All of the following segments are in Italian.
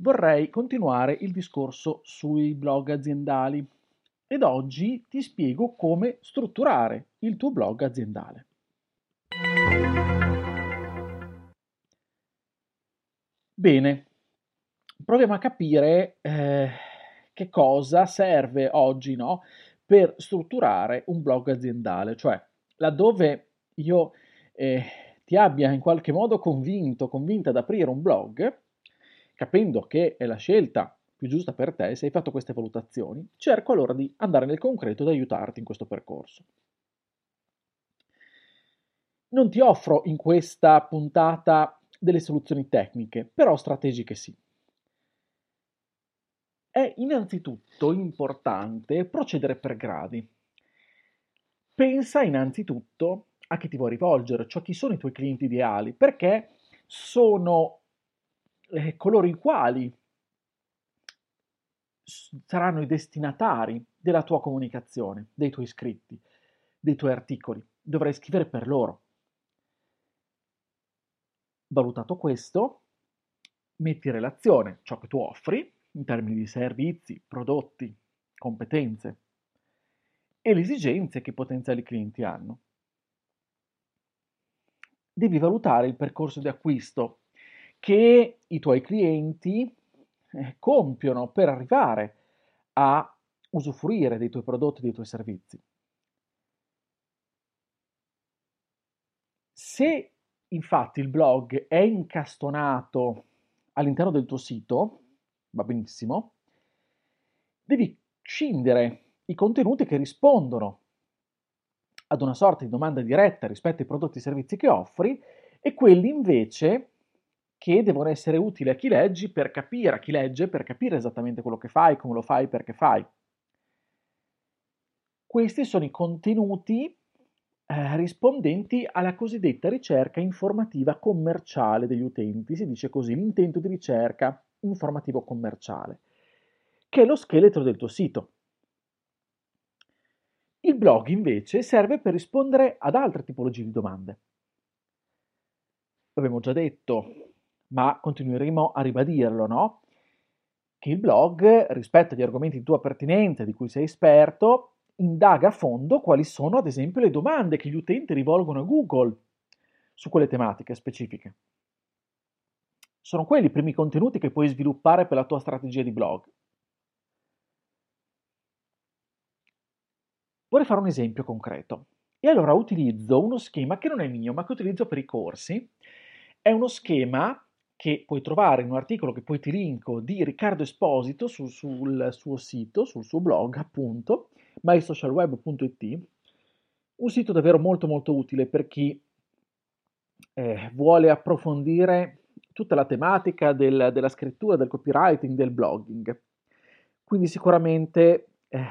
vorrei continuare il discorso sui blog aziendali ed oggi ti spiego come strutturare il tuo blog aziendale. Bene, proviamo a capire eh, che cosa serve oggi, no? per strutturare un blog aziendale, cioè laddove io eh, ti abbia in qualche modo convinto, convinta ad aprire un blog, capendo che è la scelta più giusta per te, se hai fatto queste valutazioni, cerco allora di andare nel concreto ed aiutarti in questo percorso. Non ti offro in questa puntata delle soluzioni tecniche, però strategiche sì è innanzitutto importante procedere per gradi. Pensa innanzitutto a chi ti vuoi rivolgere, cioè chi sono i tuoi clienti ideali, perché sono eh, coloro i quali saranno i destinatari della tua comunicazione, dei tuoi iscritti, dei tuoi articoli. Dovrai scrivere per loro. Valutato questo, metti in relazione ciò che tu offri in termini di servizi, prodotti, competenze e le esigenze che i potenziali clienti hanno. Devi valutare il percorso di acquisto che i tuoi clienti eh, compiono per arrivare a usufruire dei tuoi prodotti dei tuoi servizi. Se infatti il blog è incastonato all'interno del tuo sito, va benissimo, devi scindere i contenuti che rispondono ad una sorta di domanda diretta rispetto ai prodotti e servizi che offri e quelli invece che devono essere utili a chi leggi per capire, a chi legge per capire esattamente quello che fai, come lo fai, perché fai. Questi sono i contenuti eh, rispondenti alla cosiddetta ricerca informativa commerciale degli utenti, si dice così, l'intento di ricerca informativo commerciale, che è lo scheletro del tuo sito. Il blog invece serve per rispondere ad altre tipologie di domande. L'abbiamo già detto, ma continueremo a ribadirlo, no? Che il blog, rispetto agli argomenti di tua pertinenza, di cui sei esperto, indaga a fondo quali sono, ad esempio, le domande che gli utenti rivolgono a Google su quelle tematiche specifiche. Sono quelli i primi contenuti che puoi sviluppare per la tua strategia di blog. Vorrei fare un esempio concreto. E allora utilizzo uno schema che non è mio, ma che utilizzo per i corsi. È uno schema che puoi trovare in un articolo che poi ti linko di Riccardo Esposito sul, sul suo sito, sul suo blog appunto, mysocialweb.it, un sito davvero molto molto utile per chi eh, vuole approfondire tutta la tematica del, della scrittura, del copywriting, del blogging. Quindi sicuramente eh,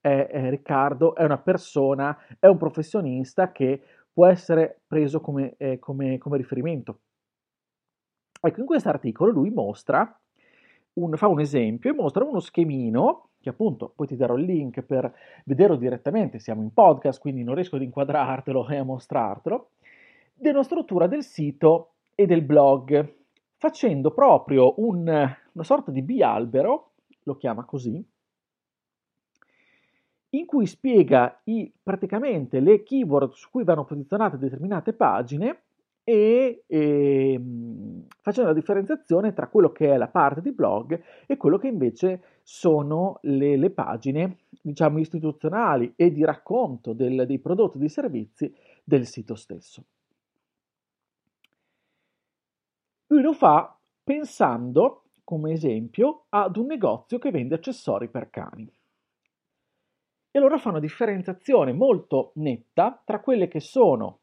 è Riccardo è una persona, è un professionista che può essere preso come, eh, come, come riferimento. Ecco, in questo articolo lui mostra, un, fa un esempio e mostra uno schemino, che appunto poi ti darò il link per vederlo direttamente, siamo in podcast, quindi non riesco ad inquadrartelo e a mostrartelo, della struttura del sito e del blog facendo proprio un, una sorta di bialbero, lo chiama così, in cui spiega i, praticamente le keyword su cui vanno posizionate determinate pagine e, e ehm, facendo la differenziazione tra quello che è la parte di blog e quello che invece sono le, le pagine diciamo istituzionali e di racconto del, dei prodotti e dei servizi del sito stesso. Lui lo fa pensando, come esempio, ad un negozio che vende accessori per cani. E allora fa una differenziazione molto netta tra quelle che sono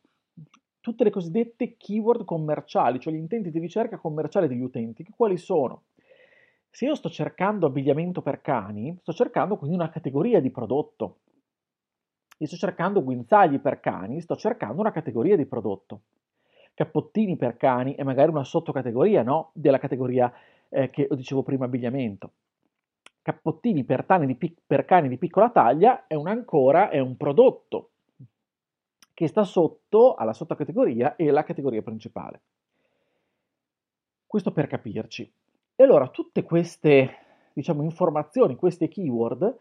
tutte le cosiddette keyword commerciali, cioè gli intenti di ricerca commerciale degli utenti, che quali sono Se io sto cercando abbigliamento per cani, sto cercando quindi una categoria di prodotto. E sto cercando guinzagli per cani, sto cercando una categoria di prodotto. Cappottini per cani è magari una sottocategoria, no? Della categoria eh, che dicevo prima abbigliamento. Cappottini per, pic- per cani di piccola taglia è un ancora, è un prodotto che sta sotto alla sottocategoria e la categoria principale. Questo per capirci. E allora tutte queste, diciamo, informazioni, queste keyword,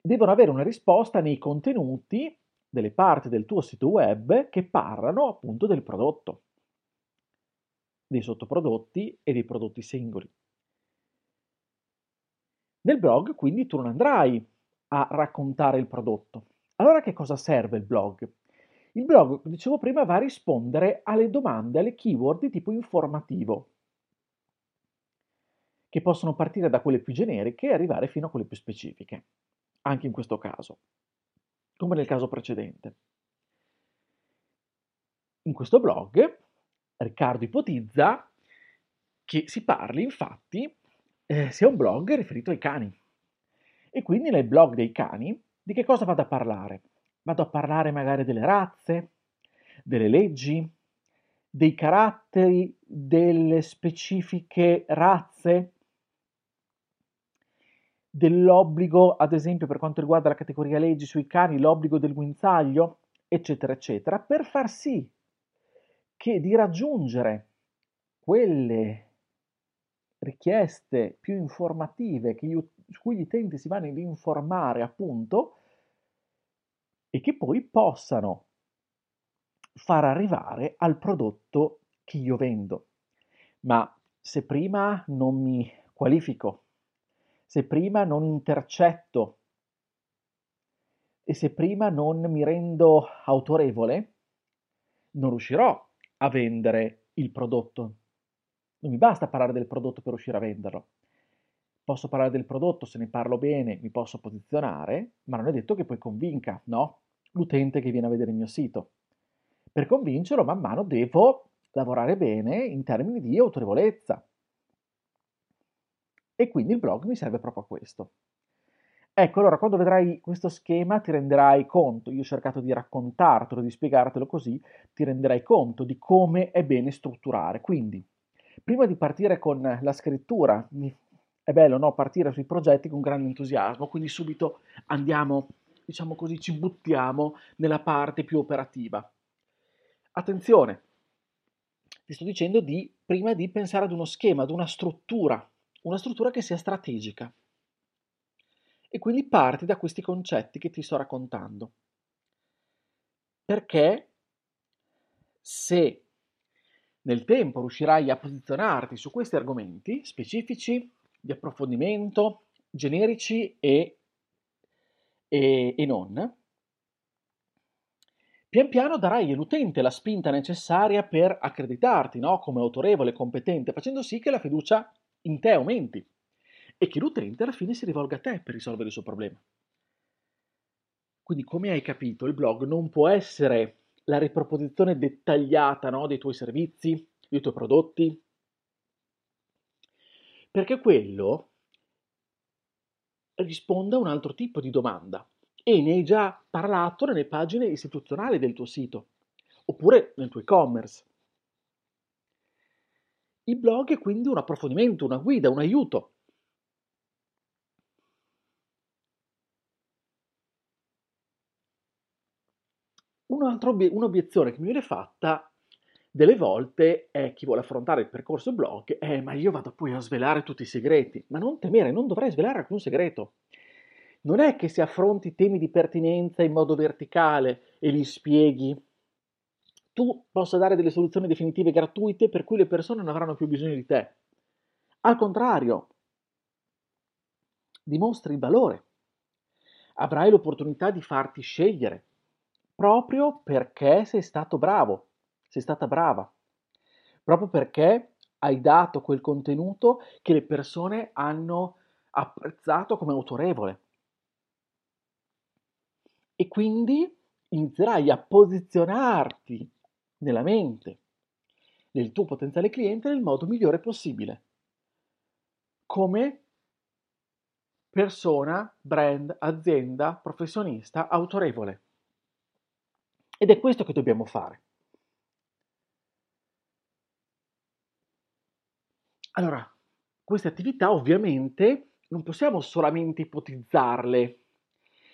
devono avere una risposta nei contenuti delle parti del tuo sito web che parlano appunto del prodotto, dei sottoprodotti e dei prodotti singoli. Nel blog quindi tu non andrai a raccontare il prodotto. Allora che cosa serve il blog? Il blog, dicevo prima, va a rispondere alle domande, alle keyword di tipo informativo che possono partire da quelle più generiche e arrivare fino a quelle più specifiche, anche in questo caso, come nel caso precedente. In questo blog Riccardo ipotizza che si parli infatti eh, sia un blog riferito ai cani. E quindi nel blog dei cani di che cosa vado a parlare? Vado a parlare magari delle razze, delle leggi, dei caratteri delle specifiche razze, dell'obbligo, ad esempio per quanto riguarda la categoria leggi sui cani, l'obbligo del guinzaglio, eccetera, eccetera, per far sì che di raggiungere quelle richieste più informative che io, su cui gli utenti si vanno ad informare appunto e che poi possano far arrivare al prodotto che io vendo. Ma se prima non mi qualifico, se prima non intercetto e se prima non mi rendo autorevole, non riuscirò a vendere il prodotto. Non mi basta parlare del prodotto per riuscire a venderlo. Posso parlare del prodotto, se ne parlo bene, mi posso posizionare, ma non è detto che poi convinca, no? L'utente che viene a vedere il mio sito. Per convincerlo, man mano devo lavorare bene in termini di autorevolezza, e quindi il blog mi serve proprio a questo. Ecco, allora quando vedrai questo schema ti renderai conto, io ho cercato di raccontartelo, di spiegartelo così, ti renderai conto di come è bene strutturare. Quindi, prima di partire con la scrittura, è bello no? partire sui progetti con grande entusiasmo, quindi subito andiamo, diciamo così, ci buttiamo nella parte più operativa. Attenzione, ti sto dicendo di prima di pensare ad uno schema, ad una struttura una struttura che sia strategica. E quindi parti da questi concetti che ti sto raccontando. Perché se nel tempo riuscirai a posizionarti su questi argomenti specifici, di approfondimento, generici e, e, e non, pian piano darai all'utente la spinta necessaria per accreditarti no? come autorevole e competente, facendo sì che la fiducia in te aumenti e che l'utente alla fine si rivolga a te per risolvere il suo problema. Quindi, come hai capito, il blog non può essere la riproposizione dettagliata no, dei tuoi servizi, dei tuoi prodotti, perché quello risponde a un altro tipo di domanda e ne hai già parlato nelle pagine istituzionali del tuo sito oppure nel tuo e-commerce. Il blog è quindi un approfondimento, una guida, un aiuto. un'obiezione che mi viene fatta delle volte è chi vuole affrontare il percorso blog, eh, ma io vado poi a svelare tutti i segreti. Ma non temere, non dovrei svelare alcun segreto. Non è che se affronti temi di pertinenza in modo verticale e li spieghi tu possa dare delle soluzioni definitive gratuite per cui le persone non avranno più bisogno di te. Al contrario, dimostri il valore. Avrai l'opportunità di farti scegliere proprio perché sei stato bravo, sei stata brava, proprio perché hai dato quel contenuto che le persone hanno apprezzato come autorevole. E quindi inizierai a posizionarti nella mente del tuo potenziale cliente nel modo migliore possibile. come persona, brand, azienda, professionista autorevole. Ed è questo che dobbiamo fare. Allora, queste attività ovviamente non possiamo solamente ipotizzarle,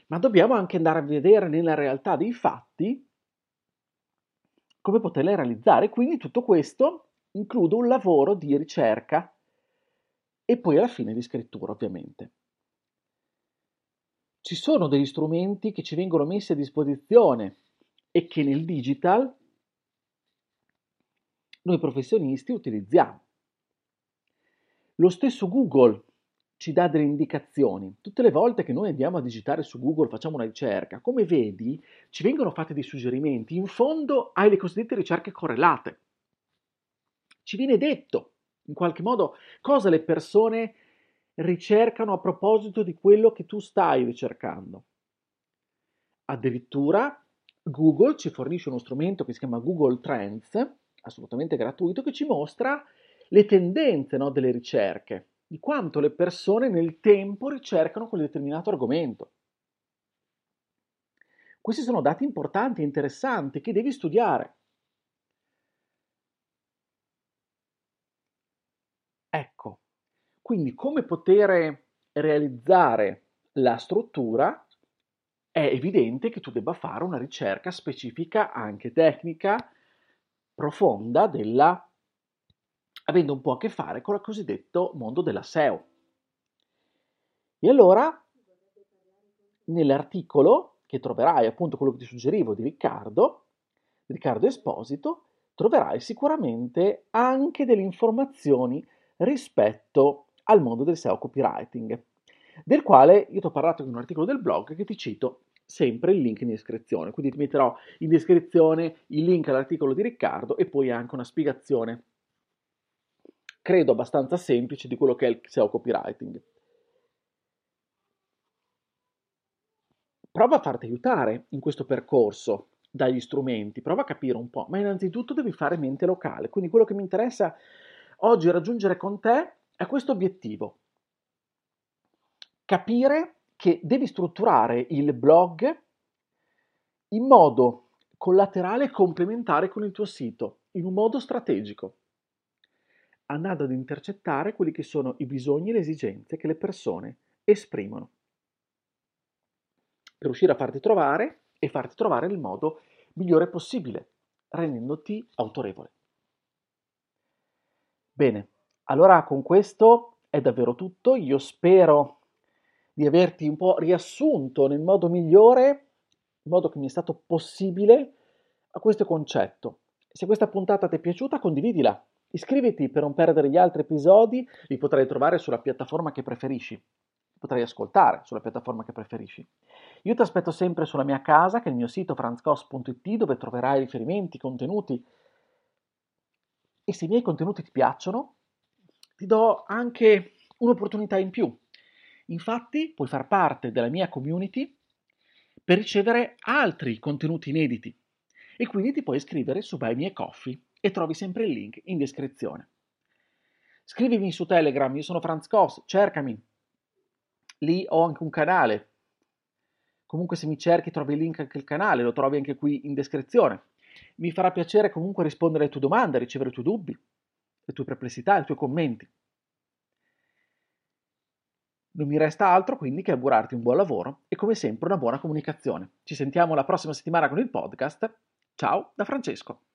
ma dobbiamo anche andare a vedere nella realtà dei fatti come poterle realizzare. Quindi tutto questo include un lavoro di ricerca e poi alla fine di scrittura, ovviamente. Ci sono degli strumenti che ci vengono messi a disposizione e che nel digital noi professionisti utilizziamo. Lo stesso Google ci dà delle indicazioni. Tutte le volte che noi andiamo a digitare su Google, facciamo una ricerca, come vedi, ci vengono fatti dei suggerimenti. In fondo hai le cosiddette ricerche correlate. Ci viene detto, in qualche modo, cosa le persone ricercano a proposito di quello che tu stai ricercando. Addirittura Google ci fornisce uno strumento che si chiama Google Trends, assolutamente gratuito, che ci mostra le tendenze no, delle ricerche di quanto le persone nel tempo ricercano quel determinato argomento. Questi sono dati importanti e interessanti che devi studiare. Ecco, quindi come poter realizzare la struttura è evidente che tu debba fare una ricerca specifica, anche tecnica, profonda della avendo un po' a che fare con il cosiddetto mondo della SEO. E allora, nell'articolo che troverai, appunto quello che ti suggerivo di Riccardo, Riccardo Esposito, troverai sicuramente anche delle informazioni rispetto al mondo del SEO copywriting, del quale io ti ho parlato in un articolo del blog che ti cito sempre il link in descrizione. Quindi ti metterò in descrizione il link all'articolo di Riccardo e poi anche una spiegazione credo abbastanza semplice di quello che è il SEO copywriting. Prova a farti aiutare in questo percorso dagli strumenti, prova a capire un po', ma innanzitutto devi fare mente locale, quindi quello che mi interessa oggi raggiungere con te è questo obiettivo. Capire che devi strutturare il blog in modo collaterale e complementare con il tuo sito, in un modo strategico andando ad intercettare quelli che sono i bisogni e le esigenze che le persone esprimono. Per riuscire a farti trovare e farti trovare nel modo migliore possibile, rendendoti autorevole. Bene, allora con questo è davvero tutto. Io spero di averti un po' riassunto nel modo migliore, in modo che mi è stato possibile, a questo concetto. Se questa puntata ti è piaciuta, condividila Iscriviti per non perdere gli altri episodi, li potrai trovare sulla piattaforma che preferisci. Potrai ascoltare sulla piattaforma che preferisci. Io ti aspetto sempre sulla mia casa, che è il mio sito franzcos.it, dove troverai riferimenti, contenuti. E se i miei contenuti ti piacciono, ti do anche un'opportunità in più. Infatti, puoi far parte della mia community per ricevere altri contenuti inediti e quindi ti puoi iscrivere su Buy Me Coffee e trovi sempre il link in descrizione. Scrivimi su Telegram, io sono Franz Koss, cercami. Lì ho anche un canale. Comunque se mi cerchi trovi il link anche al canale, lo trovi anche qui in descrizione. Mi farà piacere comunque rispondere alle tue domande, ricevere i tuoi dubbi, le tue perplessità, i tuoi commenti. Non mi resta altro quindi che augurarti un buon lavoro e come sempre una buona comunicazione. Ci sentiamo la prossima settimana con il podcast. Ciao da Francesco.